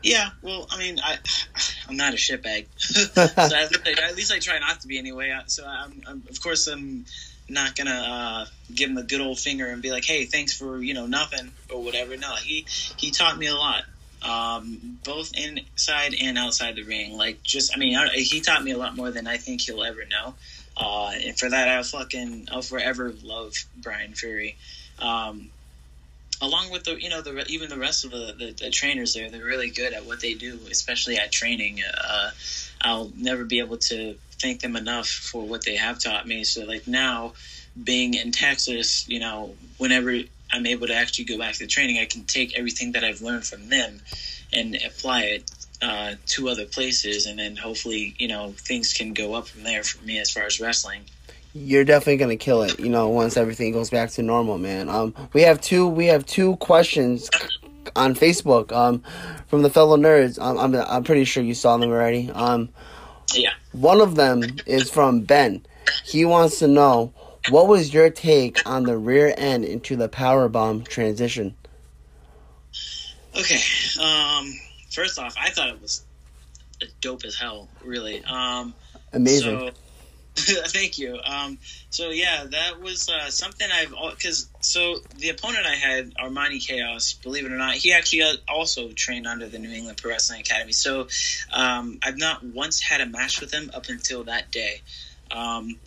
B: Yeah, well, I mean, I [sighs] I'm not a shitbag, [laughs] so at [laughs] least, I, at least I try not to be anyway. So I'm, I'm of course I'm not gonna uh, give him a good old finger and be like, hey, thanks for you know nothing or whatever. No, he he taught me a lot, um, both inside and outside the ring. Like just, I mean, I, he taught me a lot more than I think he'll ever know. Uh, and for that, I'll fucking I'll forever love Brian Fury. Um, along with the you know the even the rest of the, the, the, trainers there they're really good at what they do especially at training. Uh, i'll never be able to thank them enough for what they have taught me. So like now being in texas you know whenever i'm able to actually go back to training i can take everything that i've learned from them and apply it uh, to other places. And then hopefully you know things can go up from there for me as far as wrestling
A: you're definitely gonna kill it. You know, once everything goes back to normal, man. Um, we have two. We have two questions on Facebook. Um, from the fellow nerds. Um, I'm I'm pretty sure you saw them already. Um,
B: yeah.
A: One of them is from Ben. He wants to know what was your take on the rear end into the power bomb transition.
B: Okay. Um. First off, I thought it was dope as hell. Really. Um.
A: Amazing.
B: So, [laughs] Thank you. Um, so yeah, that was uh, something I've because so the opponent I had, Armani Chaos, believe it or not, he actually uh, also trained under the New England Pro Wrestling Academy. So um, I've not once had a match with him up until that day. Um,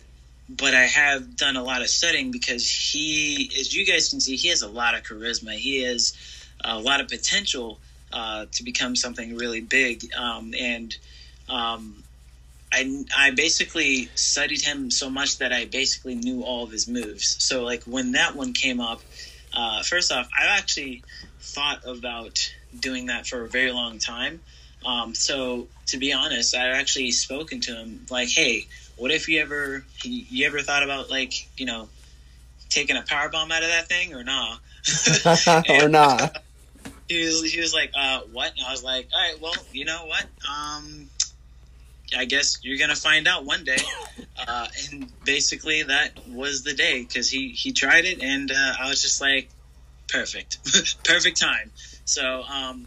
B: but I have done a lot of studying because he, as you guys can see, he has a lot of charisma. He has a lot of potential uh, to become something really big. Um, and um, I, I basically studied him so much that I basically knew all of his moves. So like when that one came up, uh, first off, I actually thought about doing that for a very long time. Um, so to be honest, I actually spoken to him like, hey, what if you ever you ever thought about like you know taking a power bomb out of that thing or nah? [laughs]
A: or nah. [laughs]
B: He was he was like, uh, what? And I was like, all right, well, you know what? Um, I guess you're gonna find out one day. [laughs] Uh, and basically, that was the day because he he tried it, and uh, I was just like, perfect, [laughs] perfect time. So, um,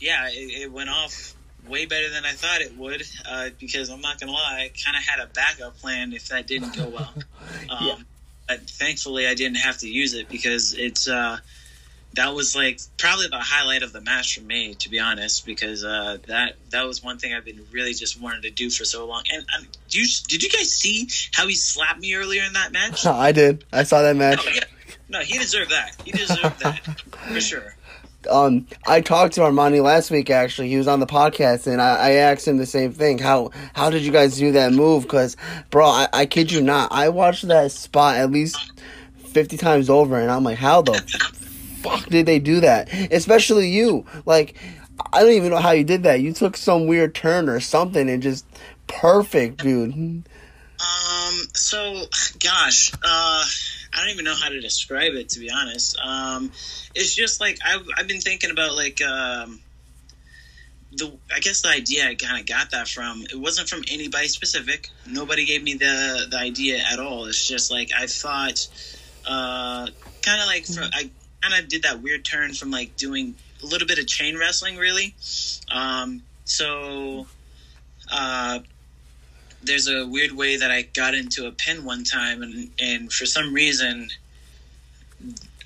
B: yeah, it, it, went off way better than I thought it would. Uh, because I'm not gonna lie, I kind of had a backup plan if that didn't go well. [laughs] Um, yeah. But thankfully, I didn't have to use it because it's uh, that was like probably the highlight of the match for me, to be honest, because uh, that that was one thing I've been really just wanted to do for so long. And um, you, did you guys see how he slapped me earlier in that match? [laughs]
A: I did. I saw that match.
B: No, yeah. no he deserved that. He deserved that for sure.
A: Um, I talked to Armani last week. Actually, he was on the podcast, and I, I asked him the same thing. How how did you guys do that move? Because, bro, I, I kid you not, I watched that spot at least fifty times over, and I'm like, how the [laughs] fuck did they do that? Especially you. Like, I don't even know how you did that. You took some weird turn or something and just perfect, dude.
B: Um, so, gosh, uh, I don't even know how to describe it, to be honest. Um, it's just like, I've, I've been thinking about, like, um, the, I guess the idea I kind of got that from, it wasn't from anybody specific. Nobody gave me the, the idea at all. It's just like, I thought, uh, kind of like, from, I kind of did that weird turn from like doing a little bit of chain wrestling, really. Um, so uh, there's a weird way that I got into a pin one time, and and for some reason.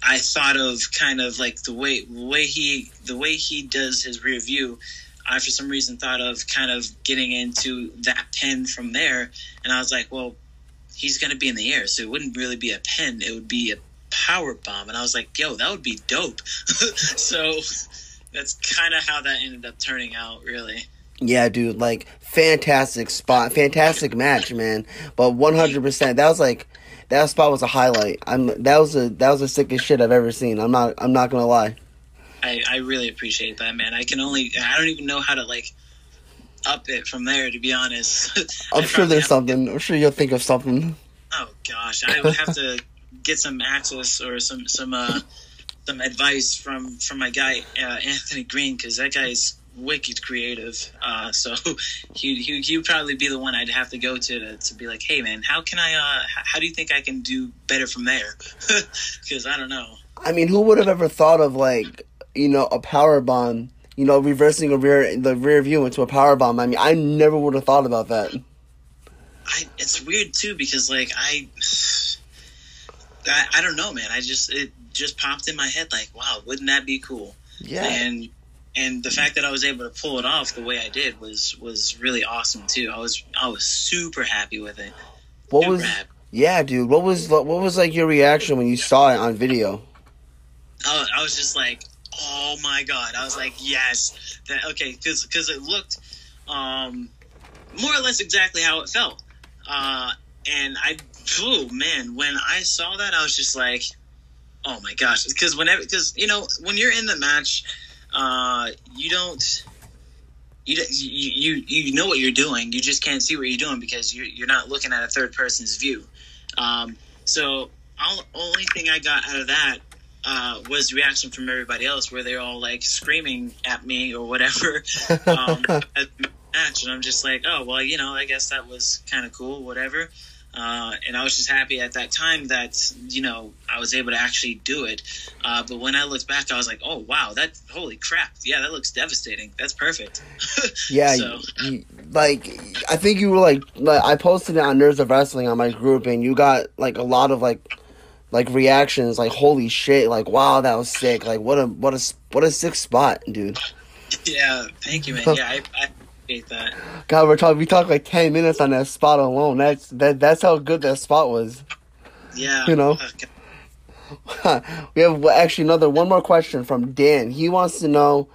B: I thought of kind of like the way way he the way he does his rear view. I for some reason thought of kind of getting into that pin from there, and I was like, well, he's going to be in the air, so it wouldn't really be a pin; it would be a power bomb, and I was like, "Yo, that would be dope." [laughs] so that's kind of how that ended up turning out, really.
A: Yeah, dude, like fantastic spot, fantastic match, man. But one hundred percent, that was like that spot was a highlight. I'm that was a that was the sickest shit I've ever seen. I'm not I'm not gonna lie.
B: I, I really appreciate that, man. I can only I don't even know how to like up it from there. To be honest, [laughs]
A: I'm sure there's something. I'm sure you'll think of something.
B: Oh gosh, I would have to get some access or some some uh some advice from from my guy uh, Anthony Greene because that guy's wicked creative. Uh, so [laughs] he he he would probably be the one I'd have to go to to, to be like, hey man, how can I? Uh, how do you think I can do better from there? [laughs] Because I don't know.
A: I mean, who would have ever thought of like you know a power bomb? You know, reversing a rear the rear view into a power bomb. I mean, I never would have thought about that.
B: I, it's weird too because like I, I, I don't know, man. I just it just popped in my head like, wow, wouldn't that be cool?
A: Yeah.
B: And and the fact that I was able to pull it off the way I did was was really awesome too. I was I was super happy with it.
A: What
B: Super
A: was?
B: happy.
A: Yeah, dude. What was what was like your reaction when you saw it on video?
B: I, was- I was just like, oh my god! I was like, yes, that okay, because because it looked um, more or less exactly how it felt. Uh, and I, oh man, when I saw that, I was just like, oh my gosh, because whenever because you know when you're in the match, uh, you don't. You, don't- you you you know what you're doing. You just can't see what you're doing because you're you're not looking at a third person's view. Um, so all, only thing I got out of that uh, was reaction from everybody else, where they're all like screaming at me or whatever [laughs] um, at the match, and I'm just like, oh well, you know, I guess that was kind of cool, whatever. Uh, and I was just happy at that time that you know I was able to actually do it. Uh, but when I looked back, I was like, oh wow, that holy crap, yeah, that looks devastating. That's perfect. [laughs]
A: Yeah,
B: So-
A: you, like I think you were like, like I posted it on Nerds of Wrestling on my group, and you got like a lot of like like reactions, like holy shit, like wow, that was sick, like what a what a what a sick spot, dude.
B: yeah, thank you, man. [laughs] Yeah, I, I appreciate that.
A: God, we're talking we talked like ten minutes on that spot alone. That's that that's how good that spot was.
B: Yeah,
A: You know? [laughs] We have actually another one more question from Dan. He wants to know.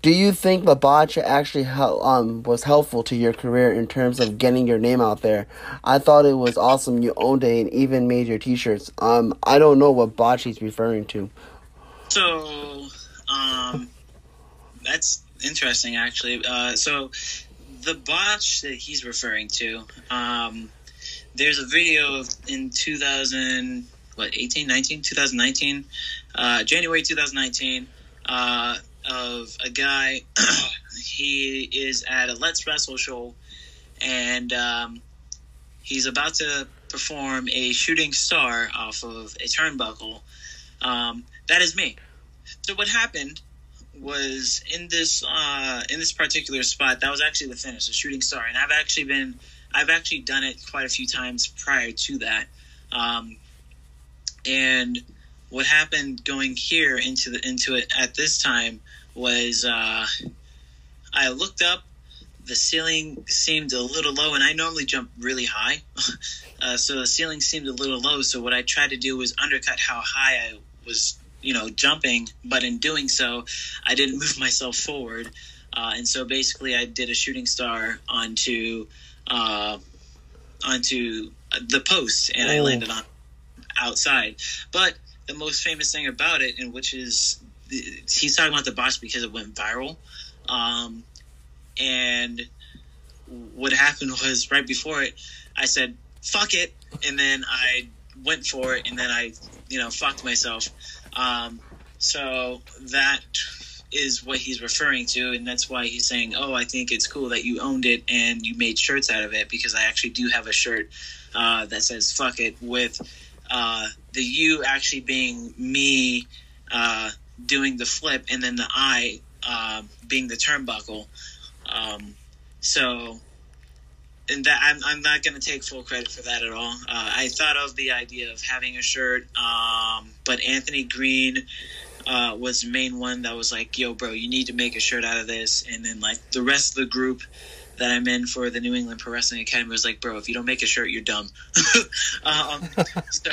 A: Do you think the botcha actually hel- um was helpful to your career in terms of getting your name out there? I thought it was awesome. You owned it and even made your T-shirts. Um, I don't know what botch he's referring to.
B: So, um, that's interesting, actually. Uh, so, the botch that he's referring to, um, there's a video in 2000, what, 18, 19, 2019, uh, January 2019, uh, of a guy. [coughs] he is at a Let's Wrestle show, and um, he's about to perform a shooting star off of a turnbuckle. Um, that is me. So what happened was in this uh, in this particular spot that was actually the finish, the shooting star, and I've actually been I've actually done it quite a few times prior to that. Um, and what happened going here into the into it at this time was uh, I looked up. The ceiling seemed a little low, and I normally jump really high. [laughs] uh, so the ceiling seemed a little low. So what I tried to do was undercut how high I was, you know, jumping. But in doing so, I didn't move [laughs] myself forward, uh, and so basically I did a shooting star onto uh, onto the post, and I
A: Oh.
B: landed on outside. But the most famous thing about it, and which is he's talking about the botch because it went viral. Um, and what happened [laughs] was right before it, I said, fuck it. And then I went for it and then I, you know, fucked myself. Um, so that is what he's referring to. And that's why he's saying, oh, I think it's cool that you owned it and you made shirts out of it because I actually do have a shirt uh, that says fuck it with uh, the U actually being me uh, doing the flip and then the I uh, being the turnbuckle. Um, so, and that I'm, I'm not going to take full credit for that at all. Uh, I thought of the idea of having a shirt, um, but Anthony Greene uh, was the main one that was like, "Yo, bro, you need to make a shirt out of this." And then like the rest of the group that I'm in for the New England Pro Wrestling Academy was like, "Bro, if you don't make a shirt, you're dumb." [laughs] um, so,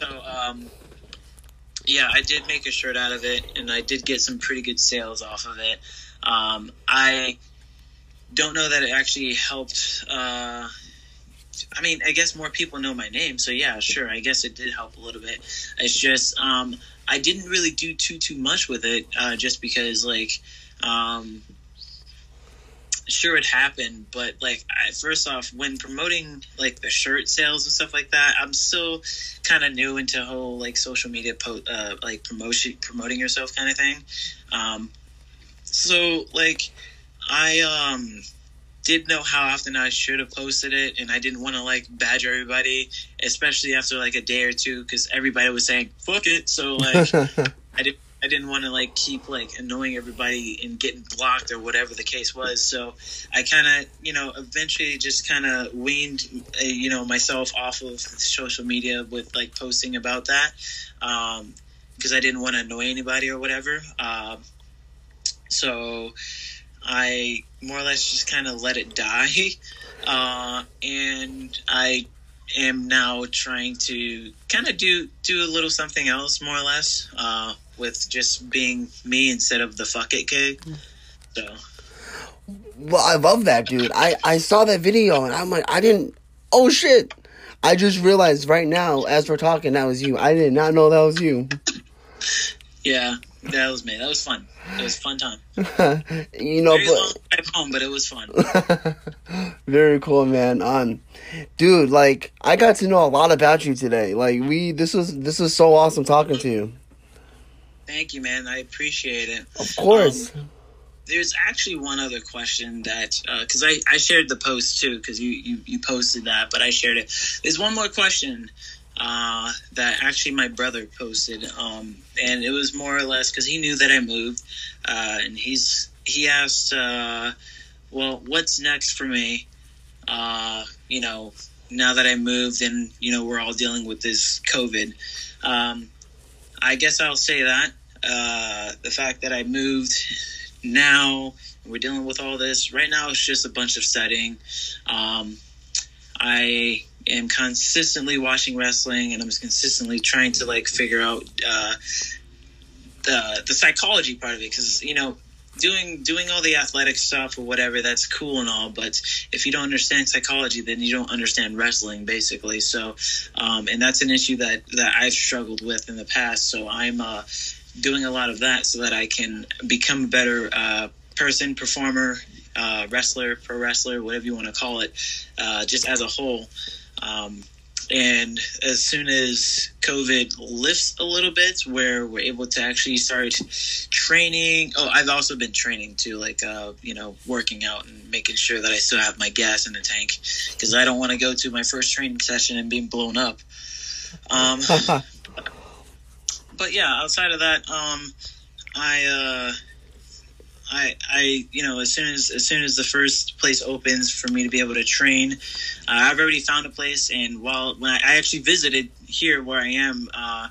B: so um, yeah, I did make a shirt out of it, and I did get some pretty good sales off of it. Um, I don't know that it actually helped. Uh, I mean, I guess more people know my name, so yeah, sure. I guess it did help a little bit. It's just um, I didn't really do too too much with it, uh, just because like, um, sure it happened, but like I, first off, when promoting like the shirt sales and stuff like that, I'm still kind of new into whole like social media po- uh, like promotion promoting yourself kind of thing. Um, so like I um didn't know how often I should have posted it, and I didn't want to like badger everybody, especially after like a day or two, because everybody was saying "fuck it." So like, [laughs] I didn't. I didn't want to like keep like annoying everybody and getting blocked or whatever the case was. So I kind of, you know, eventually just kind of weaned, uh, you know, myself off of social media with like posting about that because um, I didn't want to annoy anybody or whatever. Uh, so I more or less just kind of let it die. [laughs] Uh, and I am now trying to kind of do do a little something else, more or less, uh, with just being me instead of the fuck it kid. So.
A: Well, I love that, dude. I I saw that video and I'm like, I didn't. Oh shit! I just realized right now, as we're talking, that was you. I did not know that was you.
B: Yeah, that was me. That was fun. It was fun time. [laughs]
A: you know,
B: Very
A: but
B: long drive home, but it was fun. [laughs]
A: very cool, man. Um, dude, like I got to know a lot about you today. Like we, this was this was so awesome talking to you.
B: Thank you, man. I appreciate it.
A: Of course.
B: Um, there's actually one other question that because uh, I, I shared the post too because you, you you posted that but i shared it there's one more question uh, that actually my brother posted um, and it was more or less because he knew that i moved uh, and he's he asked uh, well what's next for me? Uh, you know now that i moved and you know we're all dealing with this covid um, i guess i'll say that uh, the fact that i moved now we're dealing with all this. Right now it's just a bunch of studying. Um, i am consistently watching wrestling and i'm consistently trying to like figure out uh, the the psychology part of it. Because you know doing doing all the athletic stuff or whatever that's cool and all but if you don't understand psychology then you don't understand wrestling basically. So um, and that's an issue that that i've struggled with in the past. So i'm uh, doing a lot of that so that I can become a better uh, person, performer, uh, wrestler, pro wrestler, whatever you want to call it, uh, just as a whole. Um, and as soon as COVID lifts a little bit, where we're able to actually start training. Oh, I've also been training too, like uh, you know, working out and making sure that I still have my gas in the tank because I don't want to go to my first training session and being blown up. Um, [laughs] but yeah, outside of that, um, I, uh, I, I, you know, as soon as as soon as the first place opens for me to be able to train, uh, I've already found a place. And while when I, I actually visited here where I am uh,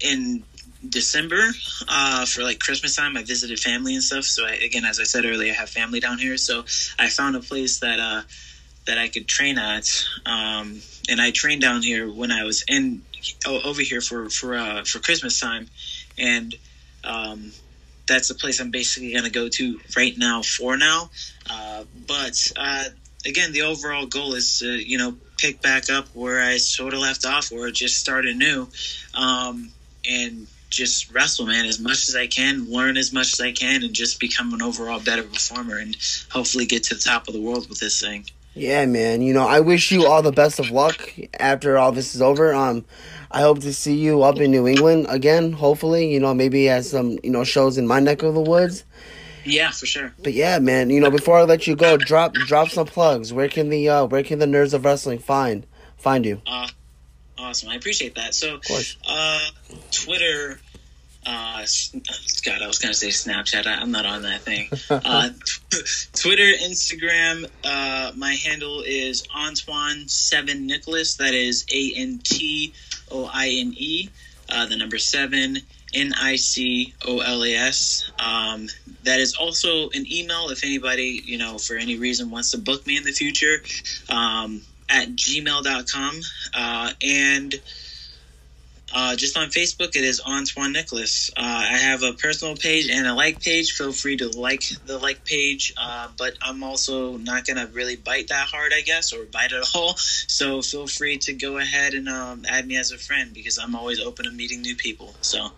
B: in December uh, for like Christmas time, I visited family and stuff. So I, again, as I said earlier, I have family down here. So I found a place that uh, that I could train at, um, and I trained down here when I was in over here for for uh, for Christmas time, and um, that's the place I'm basically going to go to right now for now. Uh, but uh, again, the overall goal is to you know pick back up where I sort of left off, or just start anew, um, and just wrestle, man, as much as I can, learn as much as I can, and just become an overall better performer, and hopefully get to the top of the world with this thing.
A: Yeah, man. You know, I wish you all the best of luck after all this is over. Um, I hope to see you up in New England again. Hopefully, you know, maybe at some you know shows in my neck of the woods.
B: Yeah, for sure.
A: But yeah, man. You know, before I let you go, drop drop some plugs. Where can the uh, where can the nerds of wrestling find find you?
B: Uh, awesome. I appreciate that. So, uh, Twitter uh, God, I was gonna say Snapchat. I, am not on that thing. [laughs] Uh, [laughs] Twitter, Instagram. Uh, my handle is Antoine Seven Nicolas. That is A N T O I N E. Uh, the number seven N I C O L A S. Um, that is also an email if anybody, you know, for any reason wants to book me in the future um, at gmail.com. Uh, and Uh, just on Facebook, it is Antoine Nicolas. Uh, I have a personal page and a like page. Feel free to like the like page, uh, but I'm also not gonna really bite that hard, I guess, or bite at [laughs] all. So feel free to go ahead and um, add me as a friend because I'm always open to meeting new people. So,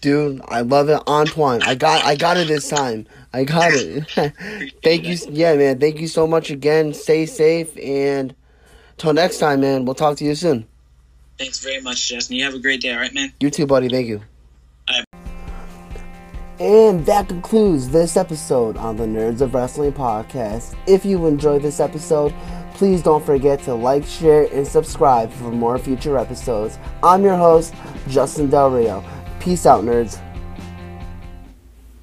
A: dude, I love it, Antoine. I got, I got it this time. I got it. [laughs] thank you, yeah, man. Thank you so much again. Stay safe and till next time, man. We'll talk to you soon.
B: Thanks very much, Justin. You have a great day, all right, man?
A: You too, buddy. Thank you. And that concludes this episode on the Nerds of Wrestling podcast. If you enjoyed this episode, please don't forget to like, share, and subscribe for more future episodes. I'm your host, Justin Del Rio. Peace out, nerds.